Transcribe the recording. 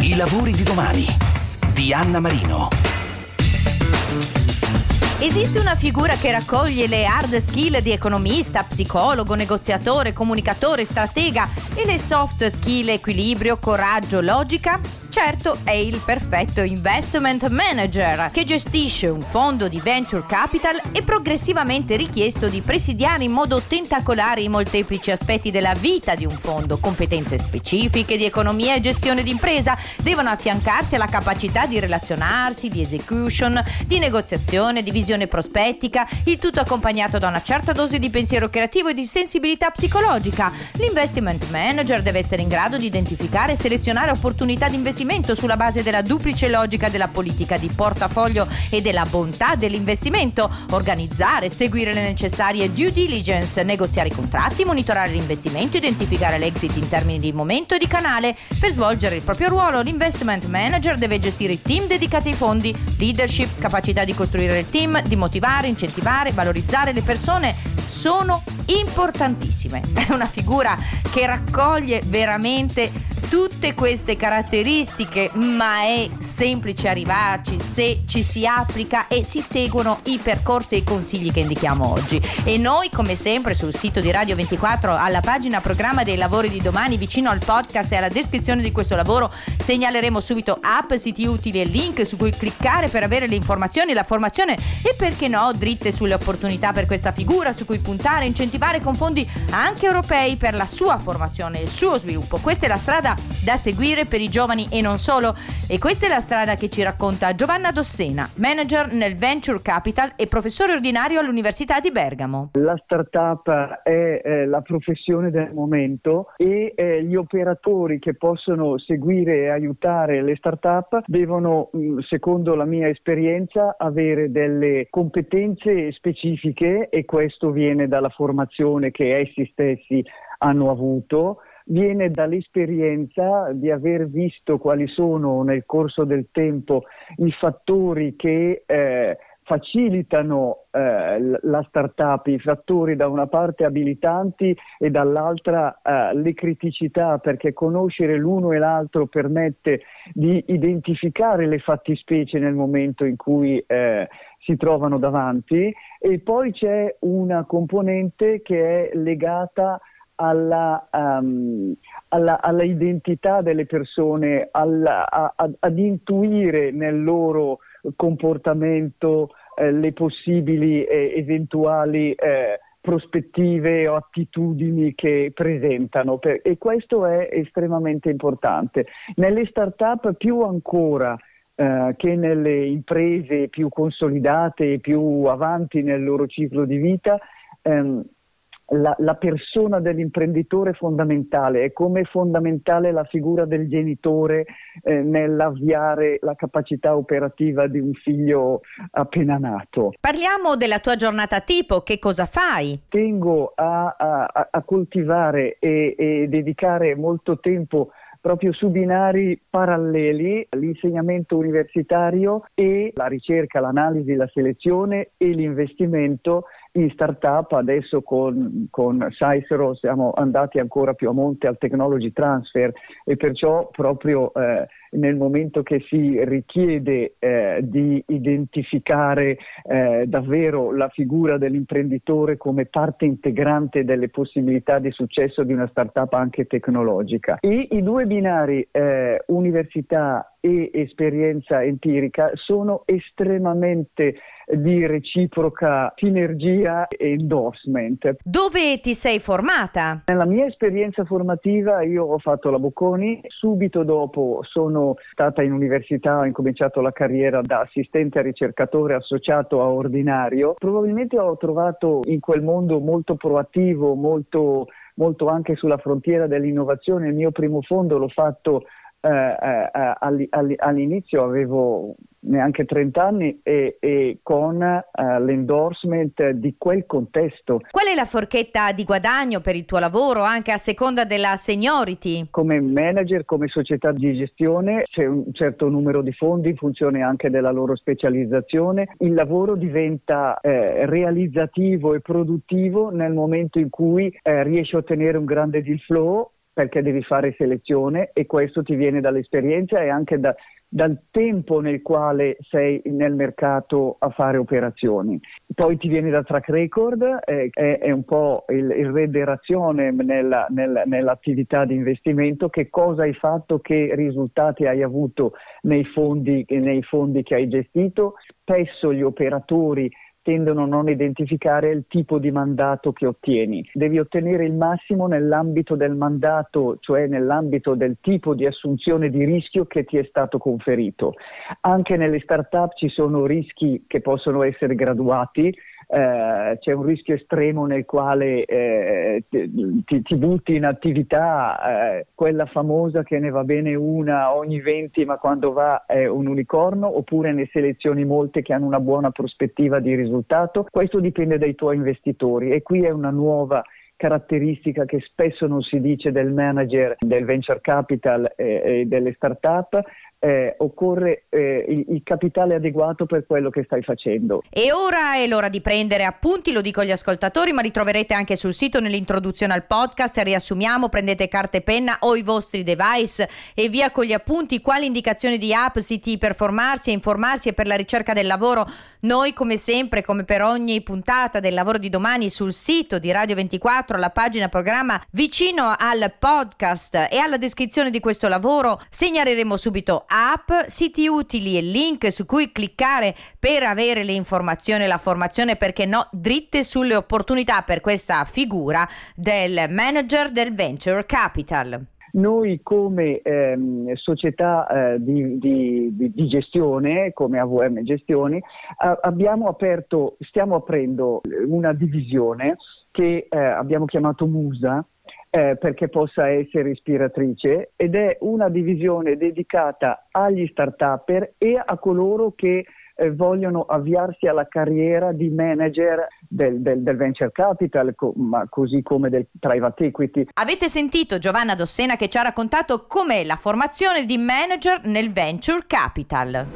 I lavori di domani di Anna Marino. Esiste una figura che raccoglie le hard skill di economista, psicologo, negoziatore, comunicatore, stratega e le soft skill equilibrio, coraggio, logica? Certo, è il perfetto investment manager che gestisce un fondo di venture capital e progressivamente richiesto di presidiare in modo tentacolare i molteplici aspetti della vita di un fondo. Competenze specifiche di economia e gestione d'impresa devono affiancarsi alla capacità di relazionarsi, di execution, di negoziazione, di visione prospettica, il tutto accompagnato da una certa dose di pensiero creativo e di sensibilità psicologica. L'investment manager deve essere in grado di identificare e selezionare opportunità di investimento investimento sulla base della duplice logica della politica di portafoglio e della bontà dell'investimento, organizzare, seguire le necessarie due diligence, negoziare i contratti, monitorare l'investimento, identificare l'exit in termini di momento e di canale. Per svolgere il proprio ruolo, l'investment manager deve gestire i team dedicati ai fondi, leadership, capacità di costruire il team, di motivare, incentivare, valorizzare le persone sono importantissime. È una figura che raccoglie veramente tutte queste caratteristiche, ma è semplice arrivarci se ci si applica e si seguono i percorsi e i consigli che indichiamo oggi. E noi, come sempre, sul sito di Radio 24, alla pagina programma dei lavori di domani, vicino al podcast e alla descrizione di questo lavoro, segnaleremo subito app, siti utili e link su cui cliccare per avere le informazioni, la formazione e perché no, dritte sulle opportunità per questa figura su cui puntare incentivare con fondi anche europei per la sua formazione e il suo sviluppo. Questa è la strada da seguire per i giovani e non solo. E questa è la strada che ci racconta Giovanna Dossena, manager nel Venture Capital e professore ordinario all'Università di Bergamo. La startup è eh, la professione del momento e eh, gli operatori che possono seguire e aiutare le startup devono, mm, secondo la mia esperienza, avere delle competenze specifiche e questo viene dalla formazione che essi stessi hanno avuto viene dall'esperienza di aver visto quali sono nel corso del tempo i fattori che eh, facilitano eh, la startup, i fattori da una parte abilitanti e dall'altra eh, le criticità, perché conoscere l'uno e l'altro permette di identificare le fattispecie nel momento in cui eh, si trovano davanti. E poi c'è una componente che è legata alla, um, alla, alla, identità delle persone, alla, a, a, ad intuire nel loro comportamento eh, le possibili eh, eventuali eh, prospettive o attitudini che presentano per, e questo è estremamente importante. Nelle start-up più ancora eh, che nelle imprese più consolidate e più avanti nel loro ciclo di vita, ehm, la, la, persona dell'imprenditore è fondamentale, è come fondamentale la figura del genitore eh, nell'avviare la capacità operativa di un figlio appena nato. Parliamo della tua giornata tipo, che cosa fai? Tengo a, a, a coltivare e, e dedicare molto tempo proprio su binari paralleli l'insegnamento universitario e la ricerca, l'analisi, la selezione e l'investimento in startup. Adesso con, con Cicero siamo andati ancora più a monte al technology transfer e perciò proprio eh, nel momento che si richiede eh, di identificare eh, davvero la figura dell'imprenditore come parte integrante delle possibilità di successo di una startup anche tecnologica. E i due binari eh, università e esperienza empirica sono estremamente di reciproca sinergia e endorsement. Dove ti sei formata? Nella mia esperienza formativa io ho fatto la Bocconi, subito dopo sono stata in università, ho incominciato la carriera da assistente a ricercatore associato a ordinario. Probabilmente ho trovato in quel mondo molto proattivo, molto, molto anche sulla frontiera dell'innovazione. Il mio primo fondo l'ho fatto eh, eh, eh all'inizio avevo neanche 30 anni e, e con uh, l'endorsement di quel contesto. Qual è la forchetta di guadagno per il tuo lavoro anche a seconda della seniority? Come manager, come società di gestione c'è un certo numero di fondi in funzione anche della loro specializzazione. Il lavoro diventa eh, realizzativo e produttivo nel momento in cui eh, riesci a ottenere un grande deal flow perché devi fare selezione e questo ti viene dall'esperienza e anche da, dal tempo nel quale sei nel mercato a fare operazioni. Poi ti viene da track record, eh, è, è, un po' il, il rederazione nella, nella, nell'attività di investimento, che cosa hai fatto, che risultati hai avuto nei fondi, nei fondi che hai gestito. Spesso gli operatori tendono a non identificare il tipo di mandato che ottieni. Devi ottenere il massimo nell'ambito del mandato, cioè nell'ambito del tipo di assunzione di rischio che ti è stato conferito. Anche nelle start-up ci sono rischi che possono essere graduati, eh, c'è un rischio estremo nel quale eh, ti, ti, butti in attività, eh, quella famosa che ne va bene una ogni 20 ma quando va è un unicorno, oppure ne selezioni molte che hanno una buona prospettiva di risultato. Questo dipende dai tuoi investitori e qui è una nuova caratteristica che spesso non si dice del manager del venture capital e, e delle start-up, eh, occorre eh, il, il, capitale adeguato per quello che stai facendo. E ora è l'ora di prendere appunti, lo dico agli ascoltatori, ma ritroverete anche sul sito nell'introduzione al podcast. Riassumiamo, prendete carta e penna o i vostri device e via con gli appunti. Quali indicazioni di app, siti per formarsi e informarsi e per la ricerca del lavoro? Noi, come sempre, come per ogni puntata del lavoro di domani, sul sito di Radio 24, la pagina programma vicino al podcast e alla descrizione di questo lavoro, segnaleremo subito app, siti utili e link su cui cliccare per avere le informazioni e la formazione, perché no, dritte sulle opportunità per questa figura del manager del venture capital. Noi come ehm, società eh, di, di, di, gestione, come AVM Gestioni, a, abbiamo aperto, stiamo aprendo una divisione che eh, abbiamo chiamato Musa, eh, perché possa essere ispiratrice ed è una divisione dedicata agli start-upper e a coloro che eh, vogliono avviarsi alla carriera di manager del, del, del venture capital, co- ma così come del private equity. Avete sentito Giovanna Dossena che ci ha raccontato com'è la formazione di manager nel venture capital.